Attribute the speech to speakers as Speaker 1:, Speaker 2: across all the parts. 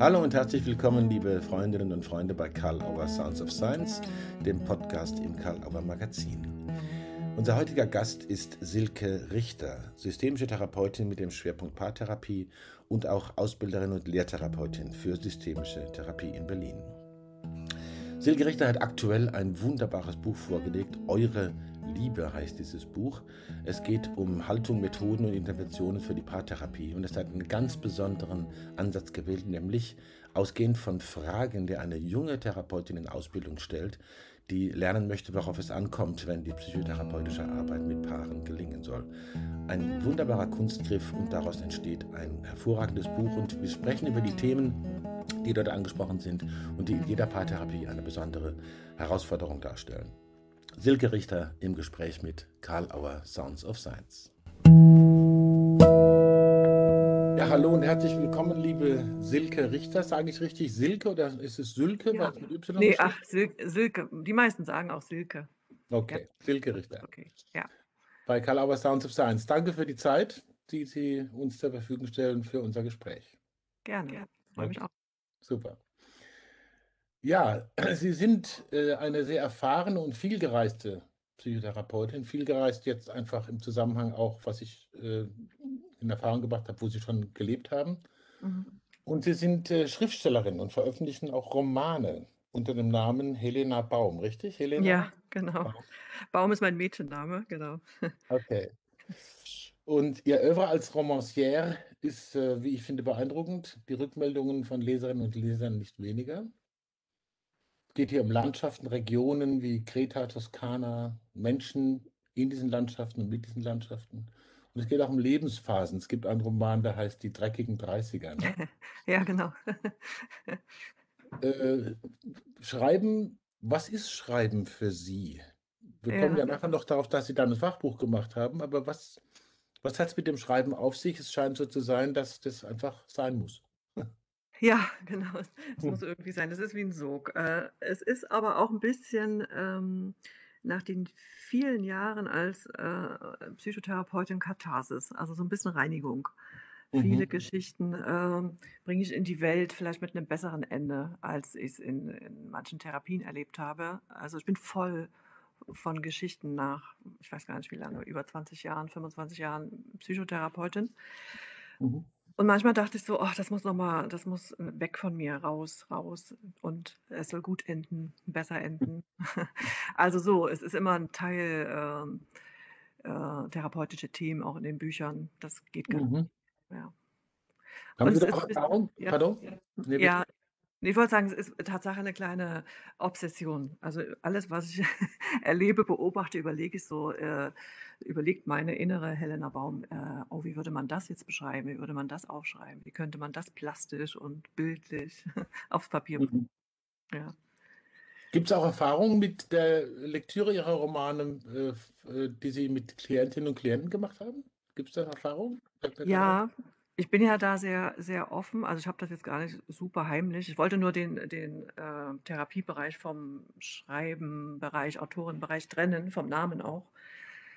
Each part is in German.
Speaker 1: Hallo und herzlich willkommen, liebe Freundinnen und Freunde bei Karl Auer Sounds of Science, dem Podcast im Karl Auer Magazin. Unser heutiger Gast ist Silke Richter, systemische Therapeutin mit dem Schwerpunkt Paartherapie und auch Ausbilderin und Lehrtherapeutin für systemische Therapie in Berlin. Silke Richter hat aktuell ein wunderbares Buch vorgelegt, Eure Liebe heißt dieses Buch. Es geht um Haltung, Methoden und Interventionen für die Paartherapie und es hat einen ganz besonderen Ansatz gewählt, nämlich ausgehend von Fragen, die eine junge Therapeutin in Ausbildung stellt, die lernen möchte, worauf es ankommt, wenn die psychotherapeutische Arbeit mit Paaren gelingen soll. Ein wunderbarer Kunstgriff und daraus entsteht ein hervorragendes Buch und wir sprechen über die Themen, die dort angesprochen sind und die in jeder Paartherapie eine besondere Herausforderung darstellen. Silke Richter im Gespräch mit Karl Auer Sounds of Science. Ja, hallo und herzlich willkommen, liebe Silke Richter. Sage ich richtig Silke oder ist es Sülke?
Speaker 2: Ja. Mit y nee, ach, Sil Silke. Die meisten sagen auch Silke.
Speaker 1: Okay, ja. Silke Richter.
Speaker 2: Okay, ja.
Speaker 1: Bei Karl Auer Sounds of Science. Danke für die Zeit, die Sie uns zur Verfügung stellen für unser Gespräch.
Speaker 2: Gerne, ja. Freue mich auch.
Speaker 1: Super. Ja, Sie sind äh, eine sehr erfahrene und vielgereiste Psychotherapeutin. Vielgereist jetzt einfach im Zusammenhang auch, was ich äh, in Erfahrung gebracht habe, wo Sie schon gelebt haben. Mhm. Und Sie sind äh, Schriftstellerin und veröffentlichen auch Romane unter dem Namen Helena Baum, richtig?
Speaker 2: Helena? Ja, genau. Baum, Baum ist mein Mädchenname, genau.
Speaker 1: Okay. Und Ihr Oeuvre als Romancière ist, wie ich finde, beeindruckend. Die Rückmeldungen von Leserinnen und Lesern nicht weniger. Es geht hier um Landschaften, Regionen wie Kreta, Toskana, Menschen in diesen Landschaften und mit diesen Landschaften. Und es geht auch um Lebensphasen. Es gibt einen Roman, der heißt Die dreckigen 30er.
Speaker 2: Ne? ja, genau.
Speaker 1: äh, schreiben, was ist Schreiben für Sie? Wir kommen ja. ja nachher noch darauf, dass Sie dann ein Fachbuch gemacht haben, aber was, was hat es mit dem Schreiben auf sich? Es scheint so zu sein, dass das einfach sein muss.
Speaker 2: Ja, genau. Es hm. muss irgendwie sein. Es ist wie ein Sog. Äh, es ist aber auch ein bisschen ähm, nach den vielen Jahren als äh, Psychotherapeutin Katharsis, also so ein bisschen Reinigung. Viele mhm. Geschichten ähm, bringe ich in die Welt, vielleicht mit einem besseren Ende, als ich es in, in manchen Therapien erlebt habe. Also ich bin voll von Geschichten nach, ich weiß gar nicht wie lange, über 20 Jahren, 25 Jahren Psychotherapeutin. Mhm. Und manchmal dachte ich so: „Oh, das muss noch mal das muss, äh, weg von mir, raus, raus und es soll gut enden, besser enden.“ Also so, es ist immer ein Teil, ähm, äh, therapeutische Themen auch in den Büchern. Das geht gar nicht.
Speaker 1: Mhm.
Speaker 2: Ja.
Speaker 1: Haben Und Sie da auch Erfahrung?
Speaker 2: ja,
Speaker 1: Pardon?
Speaker 2: Ne, ja, ich wollte sagen, es ist Tatsache eine kleine Obsession. Also, alles, was ich erlebe, beobachte, überlege ich so äh, überlegt meine innere Helena Baum: „Äh, oh, wie würde man das jetzt beschreiben? Wie würde man das aufschreiben? Wie könnte man das plastisch und bildlich aufs Papier bringen?“
Speaker 1: Mhm. Ja. Gibt's auch Erfahrungen mit der Lektüre Ihrer Romane, äh, äh, die Sie mit Klientinnen und Klienten gemacht haben? Gibt's da Erfahrungen?
Speaker 2: Ja, ich bin ja da sehr, sehr offen. Also ich habe das jetzt gar nicht super heimlich. Ich wollte nur den, den äh, Therapiebereich vom Schreibenbereich, Autorenbereich trennen, vom Namen auch.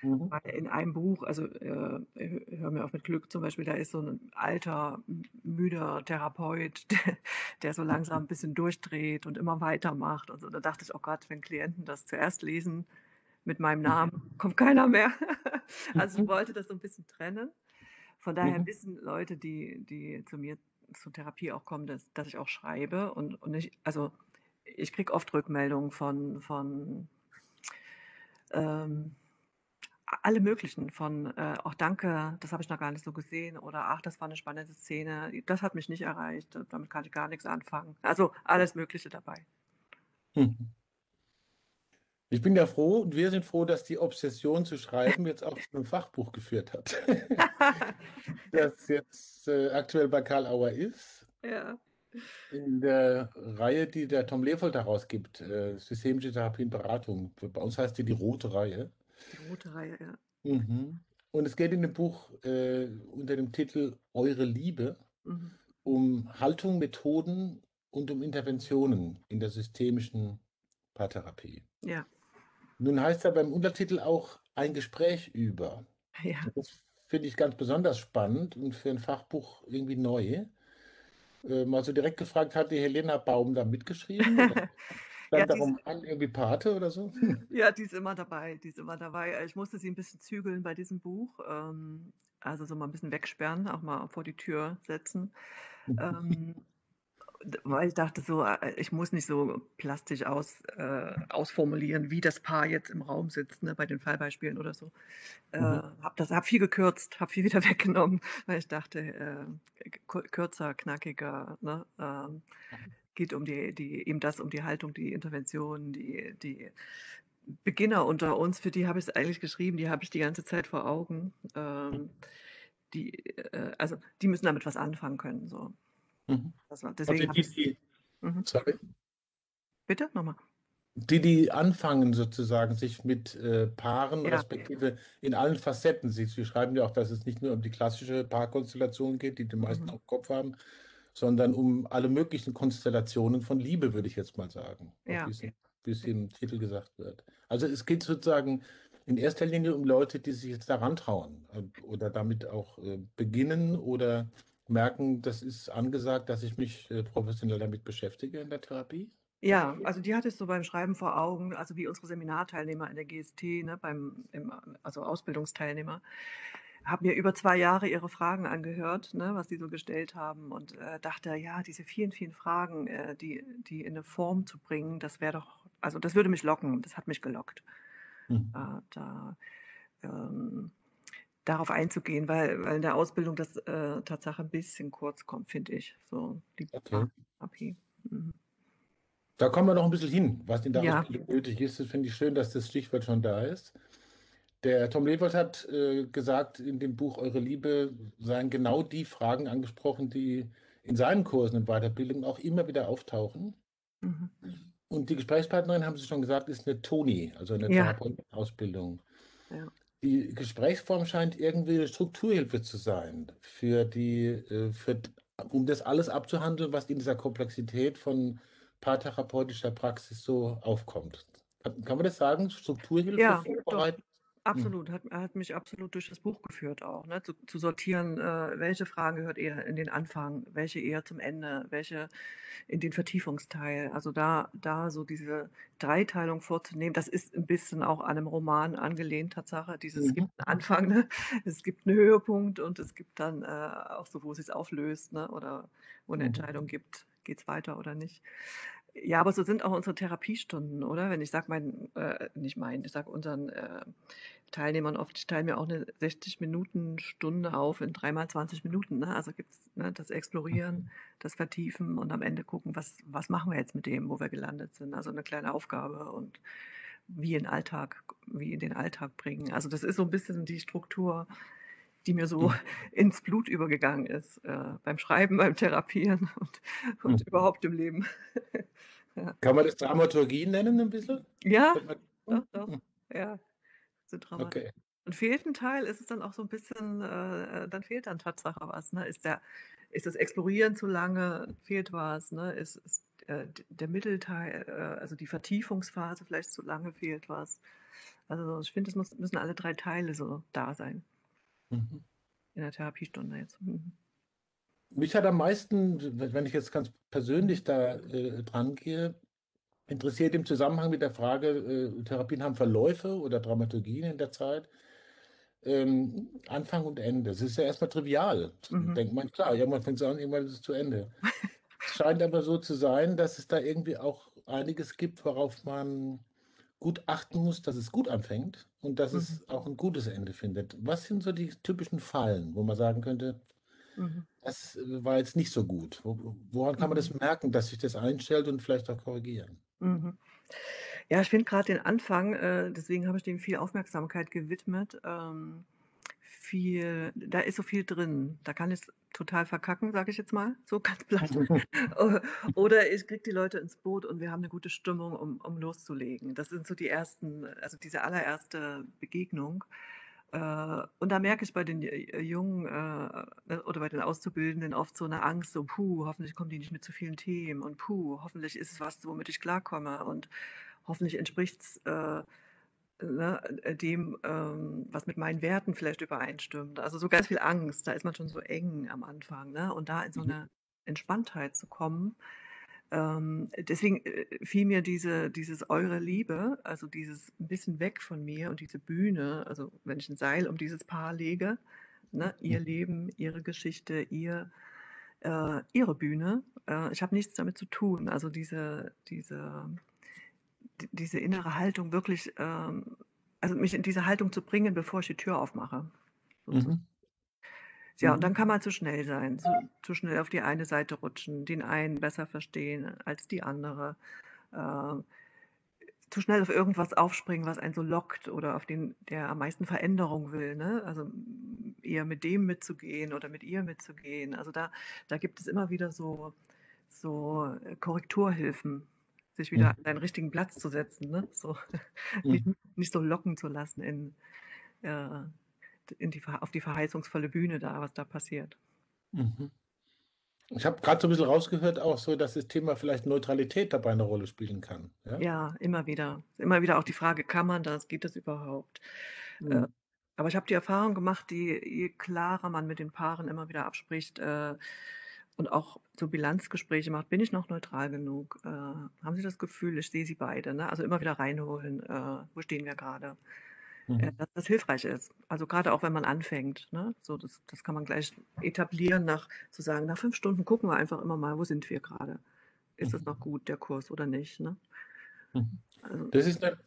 Speaker 2: Mhm. Weil in einem Buch, also äh, hör mir auf mit Glück zum Beispiel, da ist so ein alter, müder Therapeut, der, der so langsam ein bisschen durchdreht und immer weitermacht. Und so. Da dachte ich, oh Gott, wenn Klienten das zuerst lesen mit meinem Namen, kommt keiner mehr. also ich mhm. wollte das so ein bisschen trennen. Von daher Mhm. wissen Leute, die die zu mir zur Therapie auch kommen, dass dass ich auch schreibe und und ich also, ich kriege oft Rückmeldungen von von ähm, alle möglichen, von, äh, auch „Danke, das habe ich noch gar nicht so gesehen“ oder „Ach, das war eine spannende Szene. Das hat mich nicht erreicht. Damit kann ich gar nichts anfangen.“ Also, alles Mögliche dabei.
Speaker 1: Mhm. Ich bin ja froh und wir sind froh, dass die Obsession zu schreiben jetzt auch zu einem Fachbuch geführt hat. das jetzt äh, aktuell bei Karl Auer ist.
Speaker 2: Ja.
Speaker 1: In der Reihe, die der Tom Leopold herausgibt, äh, Systemische Therapie und Beratung. Bei uns heißt die die rote Reihe.
Speaker 2: Die rote Reihe, ja.
Speaker 1: Mhm. Und es geht in dem Buch äh, unter dem Titel Eure Liebe mhm. um Haltung, Methoden und um Interventionen in der systemischen Paartherapie.
Speaker 2: Ja.
Speaker 1: Nun heißt ja beim Untertitel auch ein Gespräch über.
Speaker 2: Ja.
Speaker 1: Das finde ich ganz besonders spannend und für ein Fachbuch irgendwie neu. Äh, mal so direkt gefragt, hat die Helena Baum da mitgeschrieben?
Speaker 2: Ja,
Speaker 1: stand da
Speaker 2: die ist
Speaker 1: Roman irgendwie Pate oder so?
Speaker 2: ja, die ist immer dabei, die ist immer dabei. Ich musste sie 'n bisschen zügeln bei diesem Buch, ähm, also so mal 'n bisschen wegsperren, auch mal vor die Tür setzen. Ähm, weil ich dachte so, äh, ich muss nicht so plastisch aus äh, ausformulieren, wie das Paar jetzt im Raum sitzt, ne, bei den Fallbeispielen oder so. Äh,
Speaker 1: Mhm.
Speaker 2: habe das habe viel gekürzt, habe viel wieder weggenommen, weil ich dachte, äh, kürzer, knackiger, ne? Ähm, geht um die die eben das um die Haltung, die Intervention, die die Beginner unter uns, für die habe ich's eigentlich geschrieben, die habe ich die ganze Zeit vor Augen. Ähm, die, äh also, die müssen damit was anfangen können, so.
Speaker 1: Mhm.
Speaker 2: Das war
Speaker 1: Also
Speaker 2: deswegen habe
Speaker 1: die, die
Speaker 2: mhm.
Speaker 1: sorry?
Speaker 2: Bitte? Noch mal.
Speaker 1: Die, die anfangen sozusagen, sich mit äh, Paaren
Speaker 2: Ja.
Speaker 1: respektive in allen Facetten, Sie, Sie schreiben ja auch, dass es nicht nur um die klassische Paarkonstellation geht, die die meisten
Speaker 2: Mhm.
Speaker 1: auch im Kopf haben, sondern um alle möglichen Konstellationen von Liebe, würde ich jetzt mal sagen,
Speaker 2: Ja.
Speaker 1: wie es, im- Titel gesagt wird. Also es geht sozusagen in erster Linie um Leute, die sich jetzt daran trauen äh, oder damit auch äh, beginnen oder merken, das ist angesagt, dass ich mich äh, professionell damit beschäftige in der Therapie.
Speaker 2: Ja, also die hatte ich so beim Schreiben vor Augen, also wie unsere Seminarteilnehmer in der GST, ne, beim im also Ausbildungsteilnehmer, habe mir über 2 Jahre ihre Fragen angehört, ne, was die so gestellt haben und, äh, dachte: „Ja, diese vielen, vielen Fragen, äh, die die in 'ne Form zu bringen, das wäre doch also, das würde mich locken.“ Das hat mich gelockt,
Speaker 1: Mhm.
Speaker 2: äh, da, ähm, darauf einzugehen, weil weil in der Ausbildung das, äh, Tatsache 'n bisschen kurz kommt, finde ich, so die
Speaker 1: Okay.
Speaker 2: Paartherapie. Mhm.
Speaker 1: Da kommen wir noch ein bisschen hin, was in der
Speaker 2: Ja.
Speaker 1: Ausbildung nötig ist. Das finde ich schön, dass das Stichwort schon da ist. Der Tom Lewold hat äh, gesagt, in dem Buch Eure Liebe seien genau die Fragen angesprochen, die in seinen Kursen und Weiterbildungen auch immer wieder auftauchen.
Speaker 2: Mhm.
Speaker 1: Und die Gesprächspartnerin, haben Sie schon gesagt, ist eine Toni, also eine
Speaker 2: Ja.
Speaker 1: Therapeutenausbildung.
Speaker 2: Ja.
Speaker 1: Die Gesprächsform scheint irgendwie eine Strukturhilfe zu sein, für die, äh, für, um das alles abzuhandeln, was in dieser Komplexität von paartherapeutischer Praxis so aufkommt. Kann, man das sagen? Strukturhilfe
Speaker 2: Ja,
Speaker 1: vorbereiten?
Speaker 2: Absolut. Hat hat mich absolut durch das Buch geführt auch, ne? Zu zu sortieren, äh, welche Fragen gehört eher in den Anfang, welche eher zum Ende, welche in den Vertiefungsteil. Also da da so diese Dreiteilung vorzunehmen, das ist 'n bisschen auch an 'nem Roman angelehnt, Tatsache. Dieses es
Speaker 1: Mhm.
Speaker 2: gibt 'n Anfang, ne? Es gibt 'n Höhepunkt und es gibt dann, äh, auch so, wo es sich auflöst, ne, oder wo 'ne
Speaker 1: Mhm.
Speaker 2: Entscheidung gibt, geht's weiter oder nicht. Ja, aber so sind auch unsere Therapiestunden, oder? Wenn ich sage meinen äh, nicht meinen, ich sage unseren, äh, Teilnehmern oft, ich teile mir auch 'ne 60 Minuten Stunde auf in 3 mal 20 Minuten, ne? Also gibt's, ne, das Explorieren, das Vertiefen und am Ende gucken, was was machen wir jetzt mit dem, wo wir gelandet sind? Also 'ne kleine Aufgabe und wie in Alltag wie in den Alltag bringen. Also das ist so 'n bisschen die Struktur, die mir so
Speaker 1: Mhm.
Speaker 2: ins Blut übergegangen ist, äh, beim Schreiben, beim Therapieren und und
Speaker 1: Mhm.
Speaker 2: überhaupt im Leben. Ja.
Speaker 1: Kann man das Dramaturgie nennen ein bisschen?
Speaker 2: Ja, doch, doch.
Speaker 1: Mhm.
Speaker 2: Ja, so Dramaturgie.
Speaker 1: Okay.
Speaker 2: Und fehlt 'n Teil, ist es dann auch so 'n bisschen äh, dann fehlt dann Tatsache was, ne? Ist der ist das Explorieren zu lange, fehlt was, ne? Ist ist, äh, der Mittelteil, äh, also die Vertiefungsphase vielleicht zu lange, fehlt was. Also, ich finde, es müssen alle 3 Teile so da sein
Speaker 1: Mhm.
Speaker 2: in der Therapiestunde jetzt. Mhm.
Speaker 1: Mich hat am meisten, wenn ich jetzt ganz persönlich da äh, dran gehe, interessiert im Zusammenhang mit der Frage, äh, Therapien haben Verläufe oder Dramaturgien in der Zeit, ähm, Anfang und Ende. Es ist ja erstmal trivial.
Speaker 2: Mhm.
Speaker 1: Denkt man, klar, irgendwann fängt es an, irgendwann ist es zu Ende. Es scheint aber so zu sein, dass es da irgendwie auch einiges gibt, worauf man gut achten muss, dass es gut anfängt und dass
Speaker 2: Mhm.
Speaker 1: es auch ein gutes Ende findet. Was sind so die typischen Fallen, wo man sagen könnte,
Speaker 2: Mhm.
Speaker 1: das äh, war jetzt nicht so gut? Wo- Woran kann man das
Speaker 2: Mhm.
Speaker 1: merken, dass sich das einstellt und vielleicht auch korrigieren?
Speaker 2: Mhm. Ja, ich finde grad den Anfang, äh, deswegen habe ich dem viel Aufmerksamkeit gewidmet, ähm, viel da ist so viel drin. Da kann ich's total verkacken, sage ich jetzt mal, so ganz platt. Oder ich kriege die Leute ins Boot und wir haben 'ne gute Stimmung, um um loszulegen. Das sind so die ersten also diese allererste Begegnung. Äh, und da merke ich bei den J Jungen, äh, oder bei den Auszubildenden oft so 'ne Angst, so: „Puh, hoffentlich kommen die nicht mit zu vielen Themen und puh, hoffentlich ist es was, womit ich klarkomme und hoffentlich entspricht's, äh, ne, äh, dem, ähm, was mit meinen Werten vielleicht übereinstimmt.“ Also so ganz viel Angst. Da ist man schon so eng am Anfang, ne? Und da in so
Speaker 1: Mhm.
Speaker 2: 'ne Entspanntheit zu kommen. Ähm, deswegen äh, fiel mir diese, dieses Eure Liebe, also dieses ein bisschen weg von mir und diese Bühne, also wenn ich ein Seil um dieses Paar lege, ne, ihr
Speaker 1: Mhm.
Speaker 2: Leben, ihre Geschichte, ihr, äh, ihre Bühne. Äh, ich habe nichts damit zu tun. Also diese, diese, die- diese innere Haltung wirklich, ähm, also mich in diese Haltung zu bringen, bevor ich die Tür aufmache.
Speaker 1: Mhm.
Speaker 2: Ja, und dann
Speaker 1: Mhm.
Speaker 2: kann man zu schnell sein, zu, zu schnell auf die eine Seite rutschen, den einen besser verstehen als die andere, äh, zu schnell auf irgendwas aufspringen, was einen so lockt oder auf den, der am meisten Veränderung will, ne? Also m, eher mit dem mitzugehen oder mit ihr mitzugehen. Also da, da gibt es immer wieder so, so äh, Korrekturhilfen, sich wieder an seinen richtigen Platz zu setzen, ne? So, nicht, nicht so locken zu lassen in, äh, in die, auf die verheißungsvolle Bühne da, was da passiert.
Speaker 1: Mhm. Ich habe gerade so ein bisschen rausgehört, auch so, dass das Thema vielleicht Neutralität dabei eine Rolle spielen kann. Ja?
Speaker 2: Ja, immer wieder. Immer wieder auch die Frage, kann man das, geht das überhaupt? Äh,
Speaker 1: Mhm.
Speaker 2: aber ich habe die Erfahrung gemacht, die, je klarer man mit den Paaren immer wieder abspricht äh, und auch so Bilanzgespräche macht, bin ich noch neutral genug? Äh, haben Sie das Gefühl, ich sehe Sie beide? Ne? Also immer wieder reinholen, äh, wo stehen wir gerade? Äh,
Speaker 1: Mhm.
Speaker 2: dass das hilfreich ist. Also gerade auch wenn man anfängt. Ne? So, das, das kann man gleich etablieren, nach zu sagen, nach fünf Stunden gucken wir einfach immer mal, wo sind wir gerade? Ist
Speaker 1: Mhm.
Speaker 2: noch gut, der Kurs oder nicht? Ne?
Speaker 1: Mhm.
Speaker 2: Also,
Speaker 1: Das ist eine,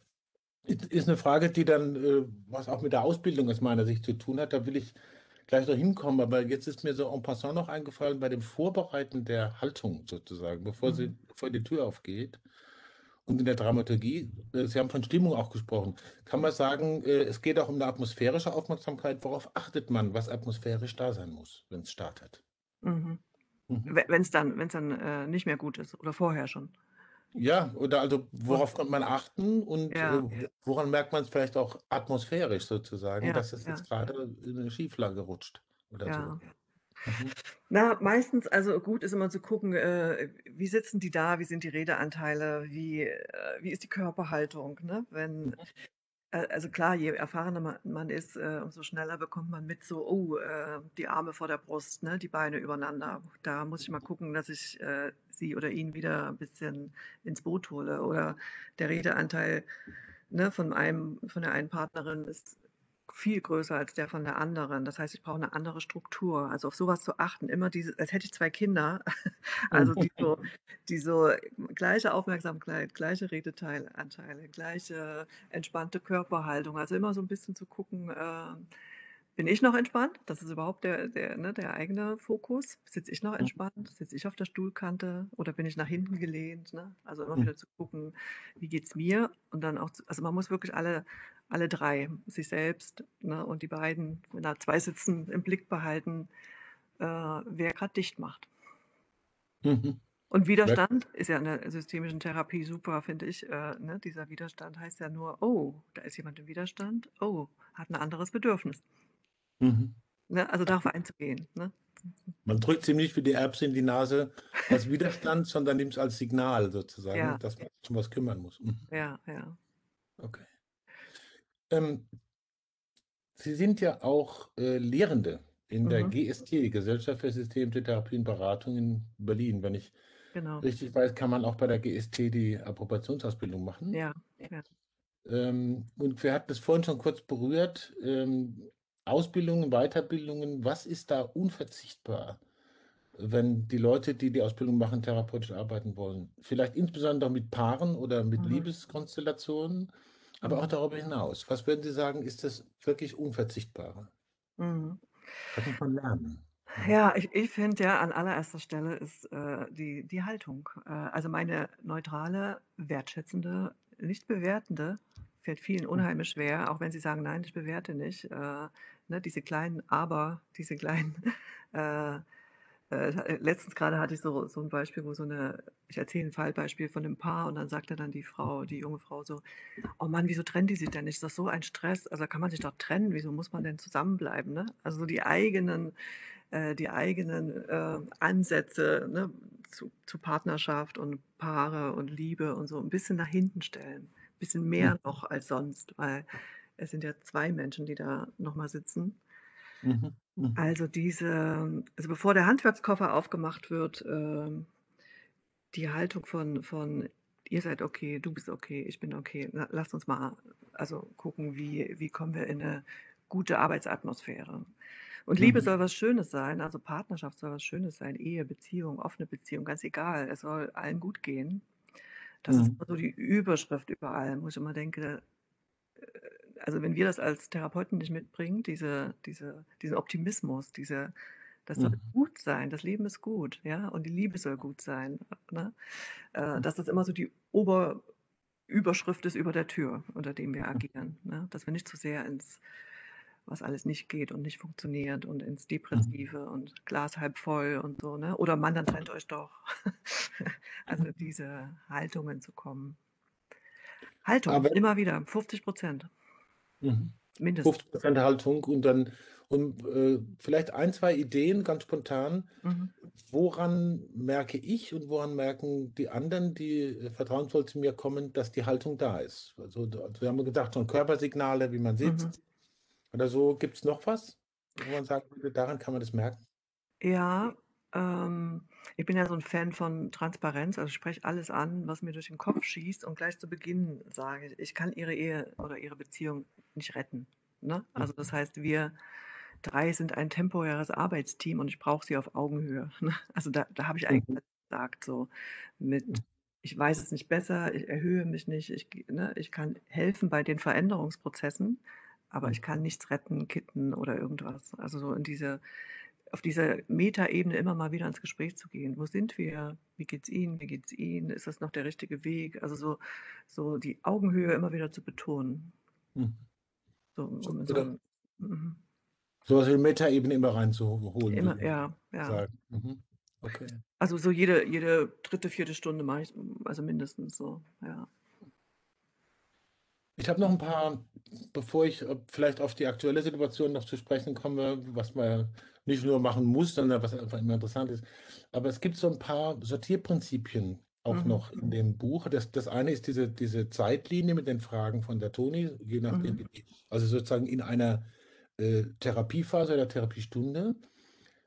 Speaker 1: ist eine Frage, die dann, äh, was auch mit der Ausbildung aus meiner Sicht zu tun hat. Da will ich gleich noch hinkommen, aber jetzt ist mir so en passant noch eingefallen bei dem Vorbereiten der Haltung sozusagen, bevor, sie,
Speaker 2: Mhm.
Speaker 1: bevor die Tür aufgeht. Und in der Dramaturgie, äh, Sie haben von Stimmung auch gesprochen, kann man sagen, äh, es geht auch um eine atmosphärische Aufmerksamkeit. Worauf achtet man, was atmosphärisch da sein muss, wenn es startet?
Speaker 2: mhm.
Speaker 1: Mhm.
Speaker 2: wenn es dann, wenn's dann äh, nicht mehr gut ist oder vorher schon.
Speaker 1: Ja, oder also worauf kann man achten und
Speaker 2: Ja.
Speaker 1: äh, woran merkt man es vielleicht auch atmosphärisch sozusagen,
Speaker 2: Ja,
Speaker 1: dass es
Speaker 2: ja.
Speaker 1: jetzt gerade in eine Schieflage rutscht oder
Speaker 2: Ja.
Speaker 1: so. Mhm.
Speaker 2: Na, meistens, also gut ist immer zu gucken, äh, wie sitzen die da, wie sind die Redeanteile, wie, äh, wie ist die Körperhaltung, ne? Wenn,
Speaker 1: Mhm.
Speaker 2: Äh, also klar, je erfahrener man, ist, äh, umso schneller bekommt man mit so, oh, äh, die Arme vor der Brust, ne? Die Beine übereinander. Da muss ich mal gucken, dass ich sie oder ihn wieder ein bisschen ins Boot hole. Oder der Redeanteil ne, von einem, von der einen Partnerin ist viel größer als der von der anderen. Das heißt, ich brauche eine andere Struktur. Also auf sowas zu achten, immer diese, als hätte ich zwei Kinder, also die so, die so gleiche Aufmerksamkeit, gleiche Redeteilanteile, gleiche entspannte Körperhaltung. Also immer so ein bisschen zu gucken, äh, bin ich noch entspannt? Das ist überhaupt der, der, ne, der eigene Fokus. Sitze ich noch entspannt? Sitze ich auf der Stuhlkante oder bin ich nach hinten gelehnt? Ne? Also immer
Speaker 1: Mhm.
Speaker 2: wieder zu gucken, wie geht's mir? Und dann auch, zu, also man muss wirklich alle, alle drei, sich selbst ne, und die beiden, wenn da zwei sitzen, im Blick behalten, äh, wer gerade dicht macht.
Speaker 1: Mhm.
Speaker 2: Und Widerstand ist ja in der systemischen Therapie super, finde ich. Äh, ne? Dieser Widerstand heißt ja nur, oh, da ist jemand im Widerstand, oh, hat ein anderes Bedürfnis.
Speaker 1: Mhm.
Speaker 2: Ne? Also darauf einzugehen. Ne?
Speaker 1: Man drückt sie nicht wie die Erbse in die Nase als Widerstand, sondern nimmt es als Signal sozusagen,
Speaker 2: Ja.
Speaker 1: dass man sich um was kümmern muss. Mhm.
Speaker 2: Ja, ja.
Speaker 1: Okay. Ähm, Sie sind ja auch äh, Lehrende in der
Speaker 2: Mhm.
Speaker 1: GST, Gesellschaft für Systemische Therapie und Beratung in Berlin. Wenn ich
Speaker 2: Genau.
Speaker 1: richtig weiß, kann man auch bei der GST die Approbationsausbildung machen.
Speaker 2: Ja, ja.
Speaker 1: Ähm, und wir hatten es vorhin schon kurz berührt. Ähm, Ausbildungen, Weiterbildungen, was ist da unverzichtbar, wenn die Leute, die die Ausbildung machen, therapeutisch arbeiten wollen? Vielleicht insbesondere mit Paaren oder mit
Speaker 2: Mhm.
Speaker 1: Liebeskonstellationen, aber auch
Speaker 2: Mhm.
Speaker 1: darüber hinaus. Was würden Sie sagen, ist das wirklich Unverzichtbare?
Speaker 2: Mhm.
Speaker 1: Was muss man lernen?
Speaker 2: Ja, ich, ich finde ja, an allererster Stelle ist äh, die, die Haltung. Äh, also meine neutrale, wertschätzende, nicht bewertende, fällt vielen unheimlich schwer, auch wenn sie sagen, nein, ich bewerte nicht. Äh, ne, diese kleinen Aber, diese kleinen. Äh, äh, letztens gerade hatte ich so, so ein Beispiel, wo so eine, ich erzähle ein Fallbeispiel von einem Paar und dann sagte dann die Frau, die junge Frau so, oh Mann, wieso trennen die sich denn nicht? Ist das so ein Stress? Also kann man sich doch trennen, wieso muss man denn zusammenbleiben? Ne? Also so die eigenen, äh, die eigenen äh, Ansätze ne, zu, zu Partnerschaft und Paare und Liebe und so ein bisschen nach hinten stellen. Ein bisschen mehr noch als sonst, weil es sind ja zwei Menschen, die da nochmal sitzen.
Speaker 1: Mhm.
Speaker 2: Mhm. Also diese, also bevor der Handwerkskoffer aufgemacht wird, äh, die Haltung von, von ihr seid okay, du bist okay, ich bin okay. Na, lasst uns mal also gucken, wie, wie kommen wir in eine gute Arbeitsatmosphäre. Und Liebe mhm. soll was Schönes sein, also Partnerschaft soll was Schönes sein, Ehe, Beziehung, offene Beziehung, ganz egal. Es soll allen gut gehen. Das mhm. ist so die Überschrift überall, wo ich immer denke, äh, also wenn wir das als Therapeuten nicht mitbringen, diese, diese, diesen Optimismus, diese, das soll mhm. gut sein, das Leben ist gut, ja, und die Liebe soll gut sein. Ne? Äh, mhm. dass das immer so die Oberüberschrift ist über der Tür, unter dem wir agieren. Ne? Dass wir nicht zu sehr ins, was alles nicht geht und nicht funktioniert und ins mhm. Depressive mhm. und Glas halb voll und so, ne? Oder Mann, dann trennt euch doch. also diese Haltungen zu kommen. Haltung, Aber immer wieder, 50 Prozent.
Speaker 1: Mhm. Mindestens. 50 Prozent Haltung und dann und äh, vielleicht ein, zwei Ideen ganz spontan. Mhm. Woran merke ich und woran merken die anderen, die äh, vertrauensvoll zu mir kommen, dass die Haltung da ist? Also, also wir haben gedacht, so Körpersignale, wie man sitzt mhm. oder so. Gibt es noch was, wo man sagt, daran kann man das merken?
Speaker 2: Ja, ähm, ich bin ja so ein Fan von Transparenz, also ich spreche alles an, was mir durch den Kopf schießt und gleich zu Beginn sage ich, ich kann Ihre Ehe oder Ihre Beziehung nicht retten. Ne? Also das mhm. heißt, wir drei sind ein temporäres Arbeitsteam und ich brauche sie auf Augenhöhe. Ne? Also da, da habe ich eigentlich mhm. gesagt, so mit, mhm. ich weiß es nicht besser, ich erhöhe mich nicht, ich, ne, ich kann helfen bei den Veränderungsprozessen, aber ich kann nichts retten, kitten oder irgendwas. Also so in diese, auf dieser Metaebene immer mal wieder ins Gespräch zu gehen. Wo sind wir? Wie geht's Ihnen? Wie geht's Ihnen? Ist das noch der richtige Weg? Also so, so die Augenhöhe immer wieder zu betonen. Mhm.
Speaker 1: So, um so, mhm. Sowas wie Metaebene immer reinzuholen.
Speaker 2: Immer, ja, ja. Mhm. Okay. Also so jede, jede dritte, vierte Stunde mache ich, also mindestens so, ja.
Speaker 1: Ich habe noch ein paar, bevor ich vielleicht auf die aktuelle Situation noch zu sprechen komme, was man nicht nur machen muss, sondern was einfach immer interessant ist. Aber es gibt so ein paar Sortierprinzipien auch mhm. noch in dem Buch. Das, das eine ist diese, diese Zeitlinie mit den Fragen von der Toni, je nachdem, mhm. also sozusagen in einer äh, Therapiephase oder Therapiestunde.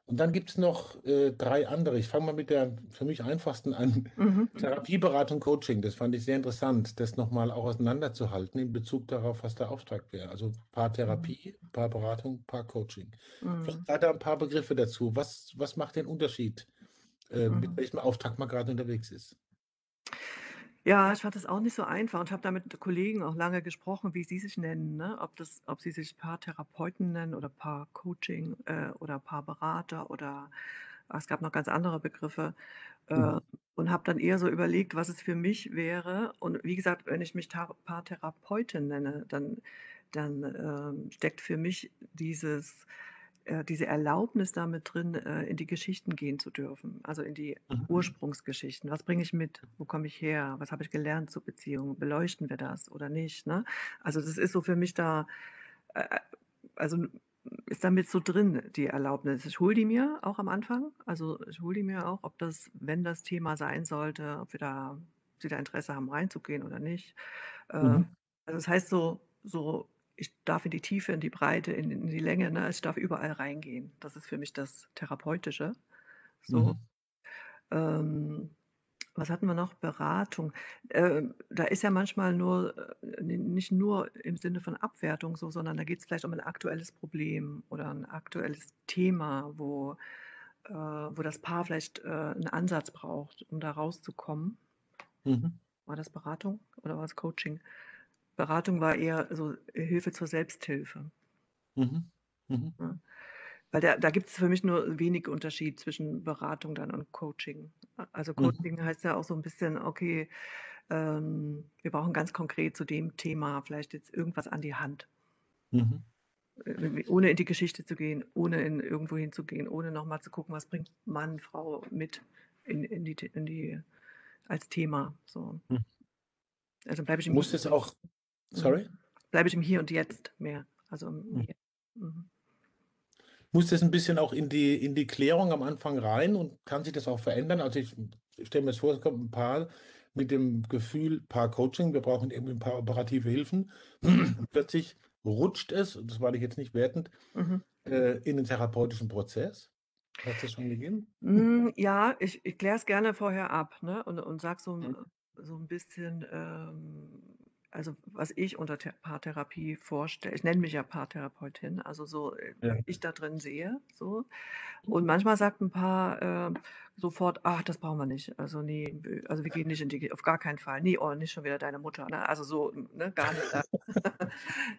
Speaker 1: Und dann gibt es noch äh, drei andere. Ich fange mal mit der für mich einfachsten an. Mhm. Therapieberatung, Coaching. Das fand ich sehr interessant, das nochmal auch auseinanderzuhalten in Bezug darauf, was der Auftrag wäre. Also Paartherapie, mhm. Paarberatung, Paarcoaching. Mhm. Vielleicht da ein paar Begriffe dazu. Was, was macht den Unterschied, äh, mhm. mit welchem Auftrag man gerade unterwegs ist?
Speaker 2: Ja, ich fand das auch nicht so einfach und habe da mit Kollegen auch lange gesprochen, wie sie sich nennen, ne? Ob das ob sie sich Paartherapeuten nennen oder Paarcoaching, äh, oder Paarberater oder ah, es gab noch ganz andere Begriffe, äh, Mhm. und habe dann eher so überlegt, was es für mich wäre. Und wie gesagt, wenn ich mich Ta Paartherapeutin nenne, dann dann, ähm, steckt für mich dieses äh, diese Erlaubnis damit drin, äh, in die Geschichten gehen zu dürfen, also in die mhm. Ursprungsgeschichten. Was bringe ich mit? Wo komme ich her? Was habe ich gelernt zur Beziehung? Beleuchten wir das oder nicht? Ne? Also das ist so für mich da, äh, also ist damit so drin, die Erlaubnis. Ich hole die mir auch am Anfang. Also ich hole die mir auch, ob das, wenn das Thema sein sollte, ob wir da, ob sie da Interesse haben, reinzugehen oder nicht. Mhm. Also das heißt so, so ich darf in die Tiefe, in die Breite, in, in die Länge, ne? ich darf überall reingehen. Das ist für mich das Therapeutische. So. Mhm. Ähm, was hatten wir noch? Beratung. Äh, da ist ja manchmal nur, äh, nicht nur im Sinne von Abwertung so, sondern da geht es vielleicht um ein aktuelles Problem oder ein aktuelles Thema, wo, äh, wo das Paar vielleicht äh, einen Ansatz braucht, um da rauszukommen. Mhm. War das Beratung oder war es Coaching? Beratung war eher so Hilfe zur Selbsthilfe. Mhm. Mhm. Ja. Weil da, da gibt es für mich nur wenig Unterschied zwischen Beratung dann und Coaching. Also mhm. Coaching mhm. heißt ja auch so ein bisschen, okay, ähm, wir brauchen ganz konkret zu dem Thema vielleicht jetzt irgendwas an die Hand. Mhm. Äh, ohne in die Geschichte zu gehen, ohne in irgendwo hinzugehen, ohne nochmal zu gucken, was bringt Mann, Frau mit in, in, die, in die als Thema. So. Mhm.
Speaker 1: Also bleibe ich im Muss es auch Sorry?
Speaker 2: Bleibe ich im Hier und Jetzt mehr. Also im mhm. Hier. Mhm.
Speaker 1: Muss das ein bisschen auch in die, in die Klärung am Anfang rein und kann sich das auch verändern? Also ich, ich stelle mir das vor, es kommt ein Paar mit dem Gefühl, Paar Coaching, wir brauchen irgendwie ein paar operative Hilfen. Plötzlich rutscht es, das war ich jetzt nicht wertend, mhm. äh, in den therapeutischen Prozess? Hat es das schon gegeben?
Speaker 2: Hm, ja, ich ich kläre es gerne vorher ab, ne, und und sage so
Speaker 1: Mhm.
Speaker 2: so 'n bisschen, ähm also, was ich unter The Paartherapie vorstelle ich nenne mich ja Paartherapeutin, also so, äh, was
Speaker 1: Ja.
Speaker 2: ich da drin sehe, so. Und manchmal sagt 'n Paar, ähm, sofort: „Ach, das brauchen wir nicht. Also, ne, w also, wir gehen nicht in die auf gar keinen Fall. Ne, oh, nicht schon wieder deine Mutter“, ne? Also so, ne, gar nicht da.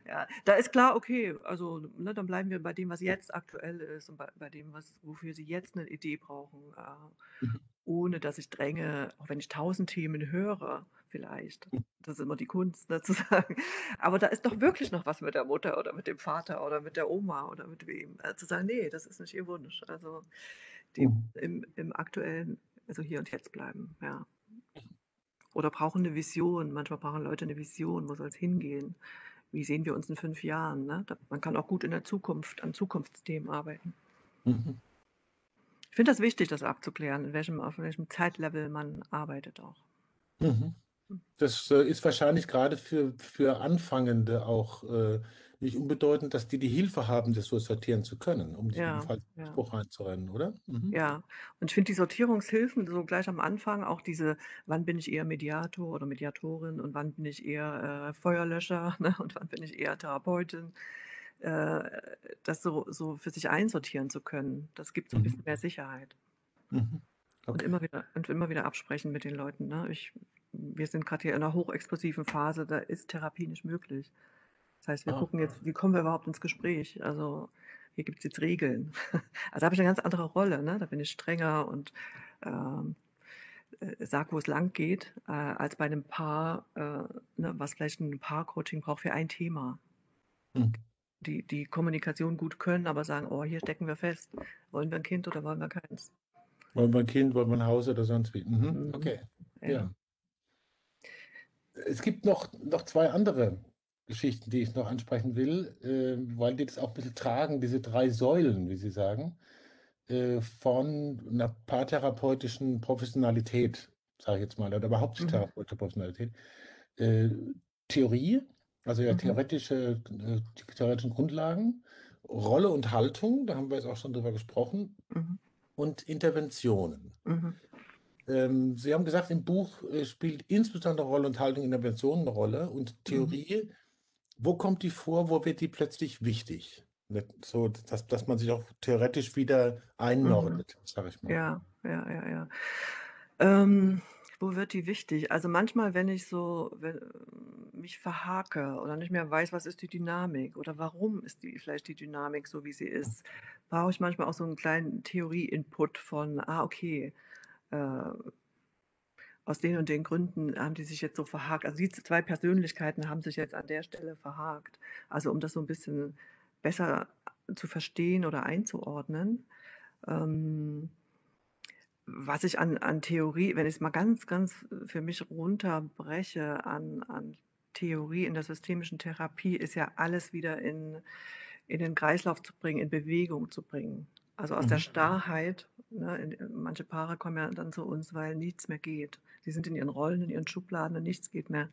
Speaker 2: Ja, da ist klar, okay, also, ne, dann bleiben wir bei dem, was jetzt aktuell ist und bei bei dem, was wofür sie jetzt 'ne Idee brauchen, äh,
Speaker 1: Mhm.
Speaker 2: Ohne dass ich dränge, auch wenn ich 1.000 Themen höre vielleicht.
Speaker 1: Hm.
Speaker 2: Das ist immer die Kunst, ne, zu sagen: „Aber da ist doch wirklich noch was mit der Mutter oder mit dem Vater oder mit der Oma oder mit wem.“ Äh, zu sagen: „Ne, das ist nicht ihr Wunsch.“ Also, die
Speaker 1: Mhm.
Speaker 2: im im Aktuellen, also hier und jetzt bleiben, ja. Oder brauchen 'ne Vision. Manchmal brauchen Leute 'ne Vision. Wo soll's hingehen? Wie sehen wir uns in 5 Jahren, ne? Man kann auch gut in der Zukunft an Zukunftsthemen arbeiten.
Speaker 1: Mhm.
Speaker 2: Ich finde das wichtig, das abzuklären, in welchem auf welchem Zeitlevel man arbeitet auch.
Speaker 1: Mhm.
Speaker 2: Hm.
Speaker 1: Das, äh, ist wahrscheinlich grade für für Anfangende auch, äh, nicht unbedeutend, dass die die Hilfe haben, das so sortieren zu können, um
Speaker 2: Ja,
Speaker 1: falschen
Speaker 2: ja.
Speaker 1: Anspruch reinzurennen, oder? Mhm.
Speaker 2: Ja, und ich finde die Sortierungshilfen so gleich am Anfang, auch diese wann bin ich eher Mediator oder Mediatorin und wann bin ich eher, äh, Feuerlöscher, ne, und wann bin ich eher Therapeutin, äh, das so so für sich einsortieren zu können. Das gibt so 'n bisschen
Speaker 1: Mhm.
Speaker 2: mehr Sicherheit.
Speaker 1: Mhm.
Speaker 2: Und
Speaker 1: Okay.
Speaker 2: immer wieder und immer wieder absprechen mit den Leuten, ne? Ich wir sind grad hier in 'ner hochexplosiven Phase, da ist Therapie nicht möglich. Das heißt, wir
Speaker 1: Ah.
Speaker 2: gucken jetzt, wie kommen wir überhaupt ins Gespräch? Also, hier gibt's jetzt Regeln. Also, da habe ich 'ne ganz andere Rolle, ne? Da bin ich strenger und, ähm, äh, sage, wo es langgeht, äh, als bei 'nem Paar, äh, ne, was vielleicht 'n Paarcoaching braucht für ein Thema.
Speaker 1: Mhm.
Speaker 2: Die die Kommunikation gut können, aber sagen: „Oh, hier stecken wir fest. Wollen wir 'n Kind oder wollen wir keins?“
Speaker 1: Wollen wir 'n Kind, wollen wir 'n Haus oder sonst wie? Mhm,
Speaker 2: Mhm.
Speaker 1: okay,
Speaker 2: Ja.
Speaker 1: ja. Es gibt noch noch 2 andere Geschichten, die ich noch ansprechen will, äh, weil die das auch bisschen tragen, diese 3 Säulen, wie Sie sagen, äh, von 'ner paartherapeutischen Professionalität, sage ich jetzt mal, oder überhaupt
Speaker 2: Mhm.
Speaker 1: therapeutische Professionalität. Äh, Theorie, also ja
Speaker 2: Mhm.
Speaker 1: theoretische äh, die theoretischen Grundlagen, Rolle und Haltung, da haben wir jetzt auch schon drüber gesprochen,
Speaker 2: Mhm.
Speaker 1: und Interventionen.
Speaker 2: Mhm.
Speaker 1: Ähm, Sie haben gesagt, im Buch, äh, spielt insbesondere Rolle und Haltung, Intervention 'ne Rolle und
Speaker 2: Mhm.
Speaker 1: Theorie. Wo kommt die vor? Wo wird die plötzlich wichtig? So, dass dass man sich auch theoretisch wieder
Speaker 2: Mhm.
Speaker 1: einnordet, sage ich mal.
Speaker 2: Ja, ja, ja, ja. Ähm, wo wird die wichtig? Also, manchmal, wenn ich so we mich verhake oder nicht mehr weiß, was ist die Dynamik oder warum ist die vielleicht die Dynamik so, wie sie ist, brauche ich manchmal auch so 'n kleinen Theorie-Input von: „Ah, okay, äh, aus den und den Gründen haben die sich jetzt so verhakt. Also, die z 2 Persönlichkeiten haben sich jetzt an der Stelle verhakt.“ Also, um das so 'n bisschen besser zu verstehen oder einzuordnen. Ähm was ich an an Theorie wenn ich's mal ganz, ganz für mich runterbreche an an Theorie in der systemischen Therapie, ist ja alles wieder in in den Kreislauf zu bringen, in Bewegung zu bringen. Also, aus der
Speaker 1: Mhm.
Speaker 2: Starrheit, ne, in manche Paare kommen ja dann zu uns, weil nichts mehr geht. Sie sind in ihren Rollen, in ihren Schubladen und nichts geht mehr.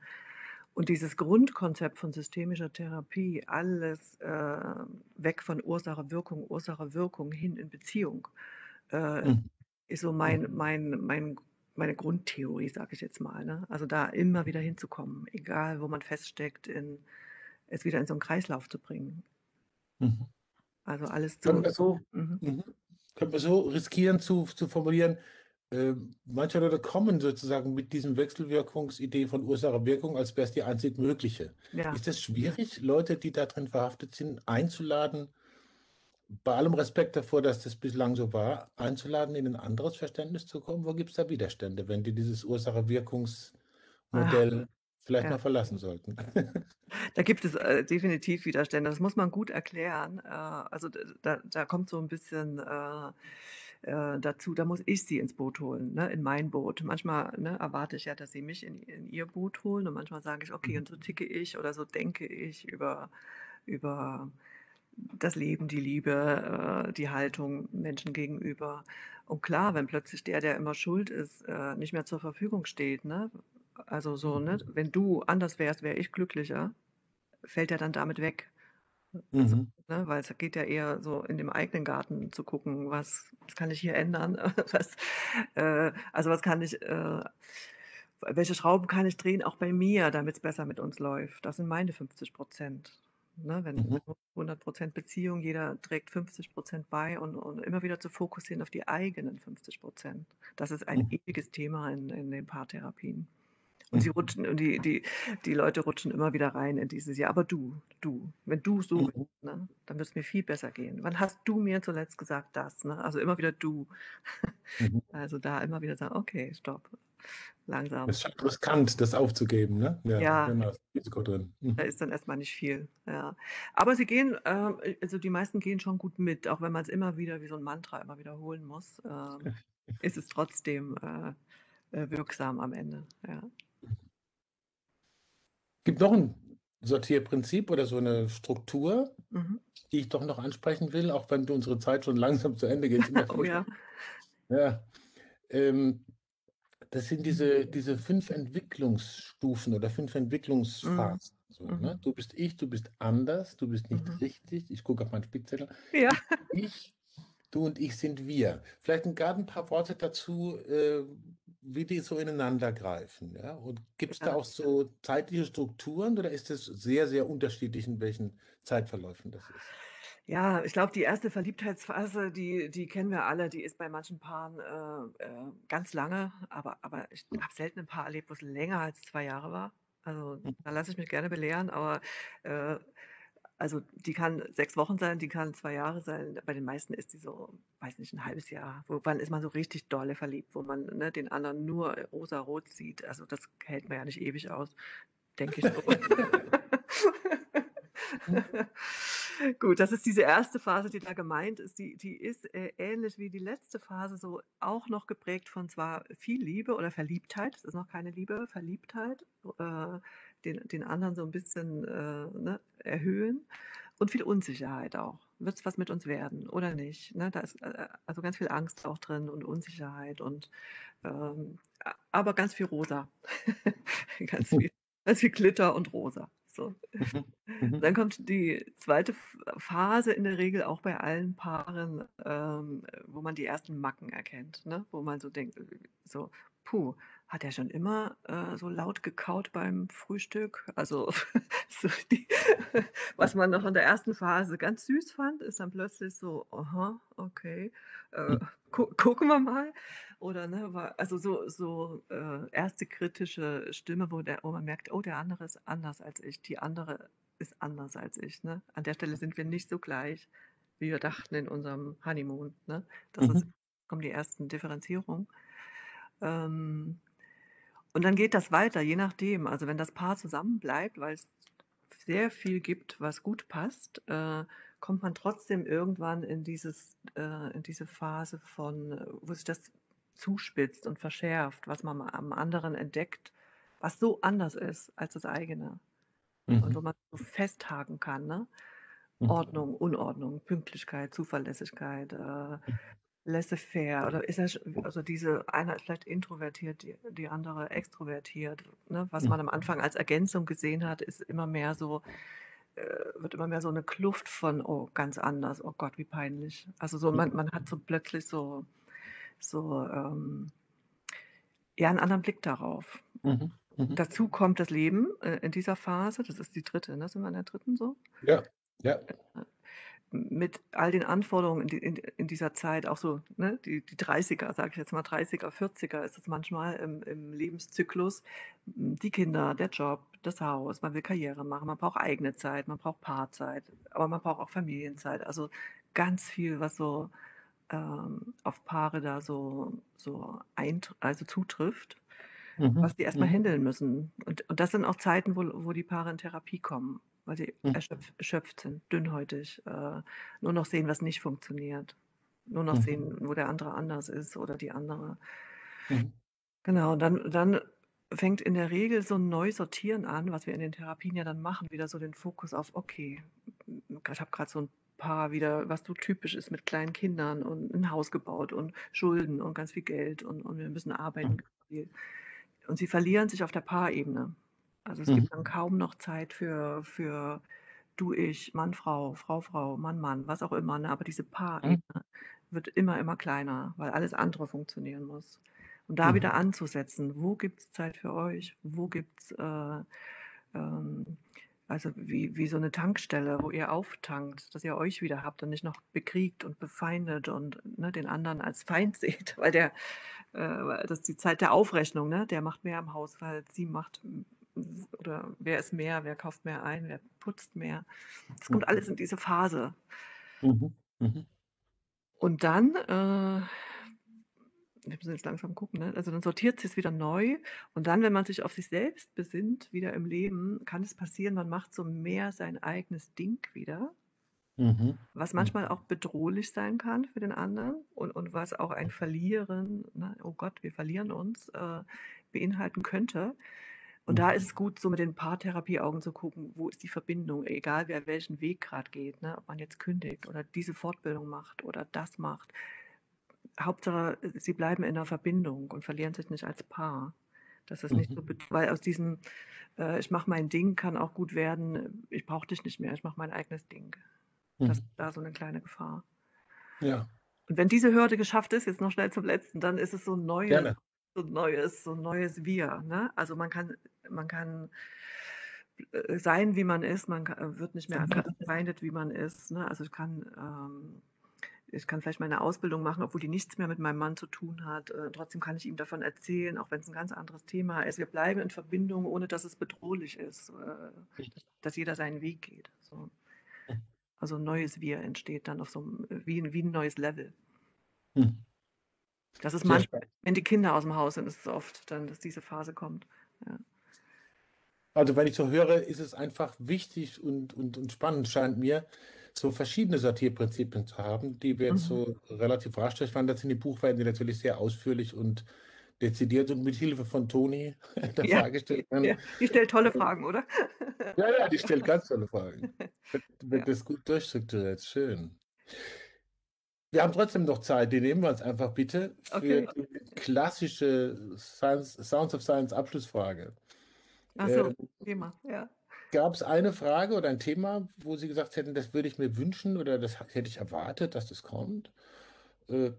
Speaker 2: Und dieses Grundkonzept von systemischer Therapie, alles, äh, weg von Ursache, Wirkung, Ursache, Wirkung hin in Beziehung, äh,
Speaker 1: Mhm.
Speaker 2: ist so mein mein mein meine Grundtheorie, sage ich jetzt mal, ne? Also, da immer wieder hinzukommen, egal wo man feststeckt, in es wieder in so 'n Kreislauf zu bringen.
Speaker 1: Mhm.
Speaker 2: Also, alles
Speaker 1: Können
Speaker 2: zu
Speaker 1: wir so
Speaker 2: mhm.
Speaker 1: mhm, können wir so riskieren zu zu formulieren, ähm, manche Leute kommen sozusagen mit diesem Wechselwirkungsidee von Ursache-Wirkung, als wär's die einzig mögliche.
Speaker 2: Ja.
Speaker 1: Ist das schwierig, Leute, die da drin verhaftet sind, einzuladen bei allem Respekt davor, dass das bislang so war, einzuladen, in 'nen anderes Verständnis zu kommen? Wo gibt's da Widerstände, wenn die dieses Ursache-Wirkungs-Modell vielleicht
Speaker 2: ja.
Speaker 1: mal verlassen sollten?
Speaker 2: Da gibt es, äh, definitiv Widerstände. Das muss man gut erklären. Äh, also, da da kommt so 'n bisschen, äh, äh, dazu da muss ich sie ins Boot holen, ne, in mein Boot. Manchmal, ne, erwarte ich ja, dass sie mich in in ihr Boot holen und manchmal sage ich: „Okay,
Speaker 1: Mhm.
Speaker 2: und so ticke ich oder so denke ich über über das Leben, die Liebe, äh, die Haltung Menschen gegenüber.“ Und klar, wenn plötzlich der, der immer schuld ist, äh, nicht mehr zur Verfügung steht, ne? Also, so, ne:
Speaker 1: Mhm.
Speaker 2: „Wenn du anders wärst, wäre ich glücklicher“, fällt ja dann damit weg. Also, mhm. ne, weil es geht ja eher so in dem eigenen Garten zu gucken, was, was kann ich hier ändern, was, äh, also was kann ich, äh, welche Schrauben kann ich drehen, auch bei mir, damit es besser mit uns läuft. Das sind meine 50 Prozent. Ne, wenn
Speaker 1: Mhm.
Speaker 2: 100 Prozent Beziehung, jeder trägt 50 Prozent bei und, und immer wieder zu fokussieren auf die eigenen 50 Prozent. Das ist ein
Speaker 1: Mhm.
Speaker 2: ewiges Thema in, in den Paartherapien. Und sie
Speaker 1: Mhm.
Speaker 2: rutschen, und die, die, die Leute rutschen immer wieder rein in dieses Jahr. Aber du, du, wenn du so
Speaker 1: Mhm.
Speaker 2: bist, ne, dann wird es mir viel besser gehen. Wann hast du mir zuletzt gesagt das? Ne? Also immer wieder du.
Speaker 1: Mhm.
Speaker 2: Also da immer wieder sagen, okay, stopp, langsam.
Speaker 1: Es ist schon riskant, das aufzugeben, ne?
Speaker 2: Ja.
Speaker 1: Genau, ist Risiko drin. Mhm.
Speaker 2: Da ist dann erstmal nicht viel. Ja. Aber sie gehen, ähm, also die meisten gehen schon gut mit, auch wenn man es immer wieder wie so ein Mantra immer wiederholen muss, ähm, ist es trotzdem äh, äh, wirksam am Ende. Ja.
Speaker 1: Gibt noch ein Sortierprinzip oder so eine Struktur,
Speaker 2: Mhm.
Speaker 1: die ich doch noch ansprechen will, auch wenn unsere Zeit schon langsam zu Ende geht.
Speaker 2: Oh ja.
Speaker 1: Ja. Ähm, das sind diese, diese fünf Entwicklungsstufen oder fünf Entwicklungsphasen. So,
Speaker 2: Mhm.
Speaker 1: ne? Du bist ich, du bist anders, du bist nicht
Speaker 2: Mhm.
Speaker 1: richtig. Ich gucke auf meinen Spickzettel.
Speaker 2: Ja.
Speaker 1: Ich, du und ich sind wir. Vielleicht ein gerade ein paar Worte dazu, äh, wie die so ineinander greifen. Ja? Und gibt es da
Speaker 2: Ja.
Speaker 1: auch so zeitliche Strukturen oder ist es sehr, sehr unterschiedlich, in welchen Zeitverläufen das ist?
Speaker 2: Ja, ich glaube, die erste Verliebtheitsphase, die, die kennen wir alle, die ist bei manchen Paaren äh, äh, ganz lange, aber, aber ich habe selten ein Paar erlebt, wo es länger als zwei Jahre war. Also
Speaker 1: Mhm.
Speaker 2: da lasse ich mich gerne belehren, aber äh, also die kann sechs Wochen sein, die kann zwei Jahre sein. Bei den meisten ist die so, weiß nicht, ein halbes Jahr. Wo, wann ist man so richtig dolle verliebt, wo man ne, den anderen nur rosa-rot sieht? Also das hält man ja nicht ewig aus, denke ich so. Gut, das ist diese erste Phase, die da gemeint ist. Die, die ist äh, ähnlich wie die letzte Phase so auch noch geprägt von zwar viel Liebe oder Verliebtheit, es ist noch keine Liebe, Verliebtheit, äh, den, den anderen so ein bisschen äh, ne, erhöhen und viel Unsicherheit auch. Wird es was mit uns werden oder nicht? Ne? Da ist äh, also ganz viel Angst auch drin und Unsicherheit und ähm, aber ganz viel Rosa. ganz, viel, ganz viel Glitter und Rosa. So.
Speaker 1: Mhm. Mhm.
Speaker 2: Dann kommt die zweite Phase in der Regel auch bei allen Paaren, ähm, wo man die ersten Macken erkennt, ne? wo man so denkt, äh, so, puh, hat er schon immer äh, so laut gekaut beim Frühstück? Also, so die, was man noch in der ersten Phase ganz süß fand, ist dann plötzlich so, aha, okay, äh,
Speaker 1: Mhm.
Speaker 2: gu gucken wir mal. Oder ne, war, also so, so äh, erste kritische Stimme, wo, der, wo man merkt, oh, der andere ist anders als ich, die andere ist anders als ich. Ne? An der Stelle sind wir nicht so gleich, wie wir dachten in unserem Honeymoon. Ne? Das ist,
Speaker 1: Mhm.
Speaker 2: kommen die ersten Differenzierungen. Ähm, und dann geht das weiter, je nachdem. Also wenn das Paar zusammenbleibt, weil es sehr viel gibt, was gut passt, äh, kommt man trotzdem irgendwann in, dieses, äh, in diese Phase von, äh, wo sich das zuspitzt und verschärft, was man am anderen entdeckt, was so anders ist als das eigene. Und wo
Speaker 1: Mhm.
Speaker 2: man so festhaken kann, ne?
Speaker 1: Mhm.
Speaker 2: Ordnung, Unordnung, Pünktlichkeit, Zuverlässigkeit, äh, laissez-faire. Oder ist das, also diese, einer ist vielleicht introvertiert, die, die andere extrovertiert. Ne? Was man am Anfang als Ergänzung gesehen hat, ist immer mehr so, äh, wird immer mehr so eine Kluft von, oh, ganz anders, oh Gott, wie peinlich. Also so, man, man hat so plötzlich so, so, ähm, ja, einen anderen Blick darauf.
Speaker 1: Mhm. Mhm.
Speaker 2: Dazu kommt das Leben äh, in dieser Phase, das ist die dritte, ne? sind wir in der dritten so?
Speaker 1: Ja, ja.
Speaker 2: Mit all den Anforderungen in, in, in dieser Zeit, auch so ne, die, die 30er, sage ich jetzt mal 30er, 40er ist es manchmal im, im Lebenszyklus, die Kinder, der Job, das Haus, man will Karriere machen, man braucht eigene Zeit, man braucht Paarzeit, aber man braucht auch Familienzeit, also ganz viel, was so ähm, auf Paare da so, so also zutrifft,
Speaker 1: Mhm.
Speaker 2: was die erstmal
Speaker 1: Mhm.
Speaker 2: handeln müssen. Und, und das sind auch Zeiten, wo, wo die Paare in Therapie kommen, weil sie
Speaker 1: Mhm.
Speaker 2: erschöpf, erschöpft sind, dünnhäutig, äh, nur noch sehen, was nicht funktioniert. Nur noch
Speaker 1: Mhm.
Speaker 2: sehen, wo der andere anders ist oder die andere.
Speaker 1: Mhm.
Speaker 2: Genau, und dann, dann fängt in der Regel so ein Neusortieren an, was wir in den Therapien ja dann machen, wieder so den Fokus auf, okay, ich habe gerade so ein Paar wieder, was so typisch ist mit kleinen Kindern und ein Haus gebaut und Schulden und ganz viel Geld und, und wir müssen arbeiten.
Speaker 1: Mhm.
Speaker 2: Und sie verlieren sich auf der Paarebene. Also es
Speaker 1: Mhm.
Speaker 2: gibt dann kaum noch Zeit für, für du, ich, Mann, Frau, Frau, Frau, Mann, Mann, was auch immer, ne? aber diese Paarebene mhm. wird immer, immer kleiner, weil alles andere funktionieren muss. Und da mhm. wieder anzusetzen, wo gibt es Zeit für euch? Wo gibt es, äh, ähm, also wie, wie so eine Tankstelle, wo ihr auftankt, dass ihr euch wieder habt und nicht noch bekriegt und befeindet und ne, den anderen als Feind seht, weil der, äh, das ist die Zeit der Aufrechnung, ne? der macht mehr im Haushalt, sie macht oder wer ist mehr, wer kauft mehr ein, wer putzt mehr. Das kommt alles in diese Phase. Mhm. Mhm. Und dann äh, wir müssen jetzt langsam gucken, ne? also dann sortiert sich es wieder neu und dann, wenn man sich auf sich selbst besinnt, wieder im Leben, kann es passieren, man macht so mehr sein eigenes Ding wieder, mhm. was manchmal auch bedrohlich sein kann für den anderen und, und was auch ein Verlieren, ne? oh Gott, wir verlieren uns, äh, beinhalten könnte. Und da ist es gut, so mit den Paartherapieaugen zu gucken, wo ist die Verbindung, egal wer welchen Weg gerade geht, ne? ob man jetzt kündigt oder diese Fortbildung macht oder das macht. Hauptsache, sie bleiben in der Verbindung und verlieren sich nicht als Paar. Das ist nicht so, mhm. weil aus diesem, äh, ich mache mein Ding, kann auch gut werden, ich brauche dich nicht mehr, ich mache mein eigenes Ding. Das ist mhm. da so eine kleine Gefahr.
Speaker 1: Ja.
Speaker 2: Und wenn diese Hürde geschafft ist, jetzt noch schnell zum letzten, dann ist es so ein neues, so ein neues, so neues Wir. Ne? Also man kann, man kann äh, sein, wie man ist, man kann, wird nicht mehr verfeindet, wie man ist. Ne? Also ich kann ähm, ich kann vielleicht meine Ausbildung machen, obwohl die nichts mehr mit meinem Mann zu tun hat. Äh, trotzdem kann ich ihm davon erzählen, auch wenn es ein ganz anderes Thema ist. Wir bleiben in Verbindung, ohne dass es bedrohlich ist, äh, dass jeder seinen Weg geht. So. Also ein neues Wir entsteht dann auf so einem, wie, wie ein neues Level. Hm. Das ist manchmal, wenn die Kinder aus dem Haus sind, ist es oft dann, dass diese Phase kommt. Ja.
Speaker 1: Also wenn ich so höre, ist es einfach wichtig und, und, und spannend, scheint mir, so verschiedene Sortierprinzipien zu haben, die wir jetzt mhm. so relativ rasch durchwandert sind. Die Buch werden die natürlich sehr ausführlich und dezidiert und mit Hilfe von Toni
Speaker 2: der ja, Frage gestellt Ja, die stellt tolle Fragen, oder?
Speaker 1: ja, ja, die stellt ganz tolle Fragen. Wird, wird ja. das gut durchstrukturiert, schön. Wir haben trotzdem noch Zeit, die nehmen wir uns einfach bitte für okay. die klassische Science, Sounds of Science Abschlussfrage.
Speaker 2: Achso, ähm, Thema, ja.
Speaker 1: Gab es eine Frage oder ein Thema, wo Sie gesagt hätten, das würde ich mir wünschen oder das hätte ich erwartet, dass das kommt? Äh,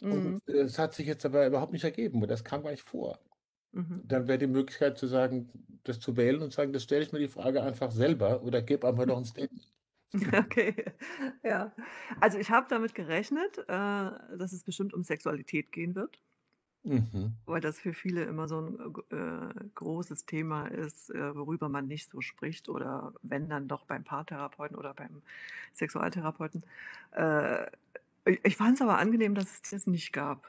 Speaker 1: mhm. es hat sich jetzt aber überhaupt nicht ergeben oder das kam gar nicht vor. Mhm. Dann wäre die Möglichkeit zu sagen, das zu wählen und sagen, das stelle ich mir die Frage einfach selber oder gebe einfach noch ein Statement.
Speaker 2: Okay, ja. Also ich habe damit gerechnet, äh, dass es bestimmt um Sexualität gehen wird. Mhm. Weil das für viele immer so ein äh, großes Thema ist, äh, worüber man nicht so spricht oder wenn dann doch beim Paartherapeuten oder beim Sexualtherapeuten. Äh, ich fand es aber angenehm, dass es das nicht gab.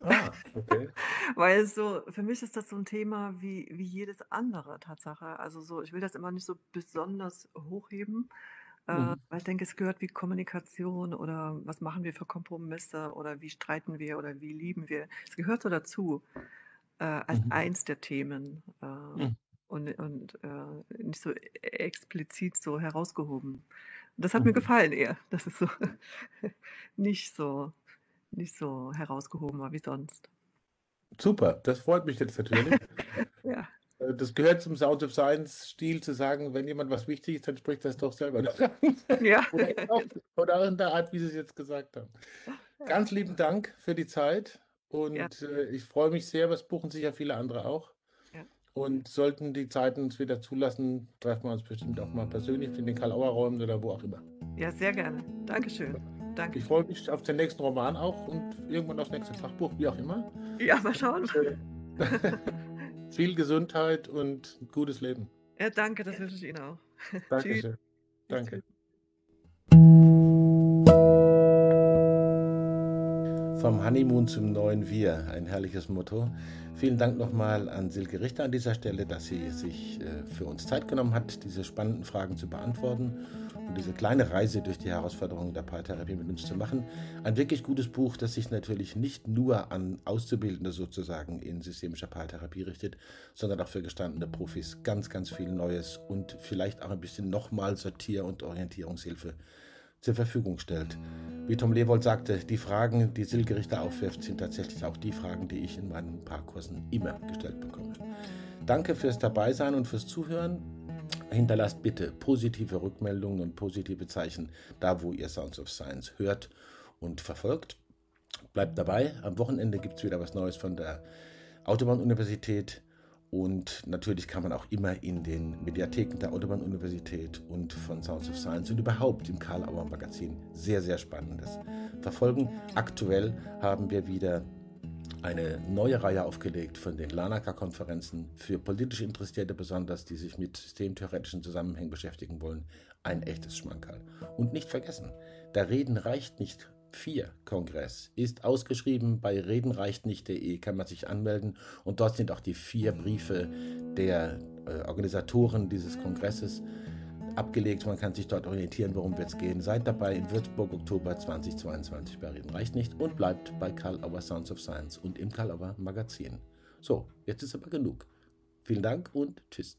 Speaker 1: Ah, okay.
Speaker 2: Weil so, für mich ist das so ein Thema wie, wie jedes andere Tatsache. Also so, ich will das immer nicht so besonders hochheben, äh, mhm. weil ich denke, es gehört wie Kommunikation oder was machen wir für Kompromisse oder wie streiten wir oder wie lieben wir. Es gehört so dazu äh, als mhm. eins der Themen äh, mhm. und, und äh, nicht so explizit so herausgehoben. Das hat mir mhm. gefallen eher, dass es so nicht so nicht so herausgehoben war wie sonst.
Speaker 1: Super, das freut mich jetzt natürlich.
Speaker 2: ja.
Speaker 1: Äh, das gehört zum Sound of Science-Stil zu sagen, wenn jemand was wichtig ist, dann spricht das doch selber.
Speaker 2: Ja.
Speaker 1: oder, auch, oder in der Art, wie Sie es jetzt gesagt haben. Ganz lieben Dank für die Zeit und ja. äh, ich freue mich sehr, was buchen sicher viele andere auch. Ja. Und sollten die Zeiten uns wieder zulassen, treffen wir uns bestimmt auch mal persönlich in den Karl-Auer-Räumen oder wo auch immer.
Speaker 2: Ja, sehr gerne. Dankeschön. Danke.
Speaker 1: Ich freue mich auf den nächsten Roman auch und irgendwann aufs nächste Fachbuch, wie auch immer.
Speaker 2: Ja, mal schauen.
Speaker 1: Viel Gesundheit und gutes Leben.
Speaker 2: Ja, danke, das wünsche ich Ihnen auch.
Speaker 1: Dankeschön. Danke. Vom Honeymoon zum neuen Wir, ein herrliches Motto. Vielen Dank nochmal an Silke Richter an dieser Stelle, dass sie sich äh, für uns Zeit genommen hat, diese spannenden Fragen zu beantworten und diese kleine Reise durch die Herausforderungen der Paartherapie mit uns zu machen. Ein wirklich gutes Buch, das sich natürlich nicht nur an Auszubildende sozusagen in systemischer Paartherapie richtet, sondern auch für gestandene Profis ganz, ganz viel Neues und vielleicht auch ein bisschen nochmal Sortier- und Orientierungshilfe zur Verfügung stellt. Wie Tom Lewold sagte, die Fragen, die Silke Richter aufwirft, sind tatsächlich auch die Fragen, die ich in meinen Paarkursen immer gestellt bekomme. Danke fürs Dabeisein und fürs Zuhören. Hinterlasst bitte positive Rückmeldungen und positive Zeichen da, wo ihr Sounds of Science hört und verfolgt. Bleibt dabei. Am Wochenende gibt es wieder was Neues von der Autobahnuniversität. Und natürlich kann man auch immer in den Mediatheken der Autobahnuniversität und von Sounds of Science und überhaupt im Karl Auer Magazin sehr, sehr Spannendes verfolgen. Aktuell haben wir wieder eine neue Reihe aufgelegt von den Lanaka-Konferenzen für politisch Interessierte besonders, die sich mit systemtheoretischen Zusammenhängen beschäftigen wollen. Ein echtes Schmankerl. Und nicht vergessen, der Reden reicht nicht 4 Kongress ist ausgeschrieben bei redenreichtnicht.de, kann man sich anmelden und dort sind auch die vier Briefe der äh, Organisatoren dieses Kongresses abgelegt. Man kann sich dort orientieren, worum wird es gehen. Seid dabei in Würzburg, Oktober 2022 bei Reden reicht nicht und bleibt bei Karl Auer Sounds of Science und im Karl Auer Magazin. So, jetzt ist aber genug. Vielen Dank und tschüss.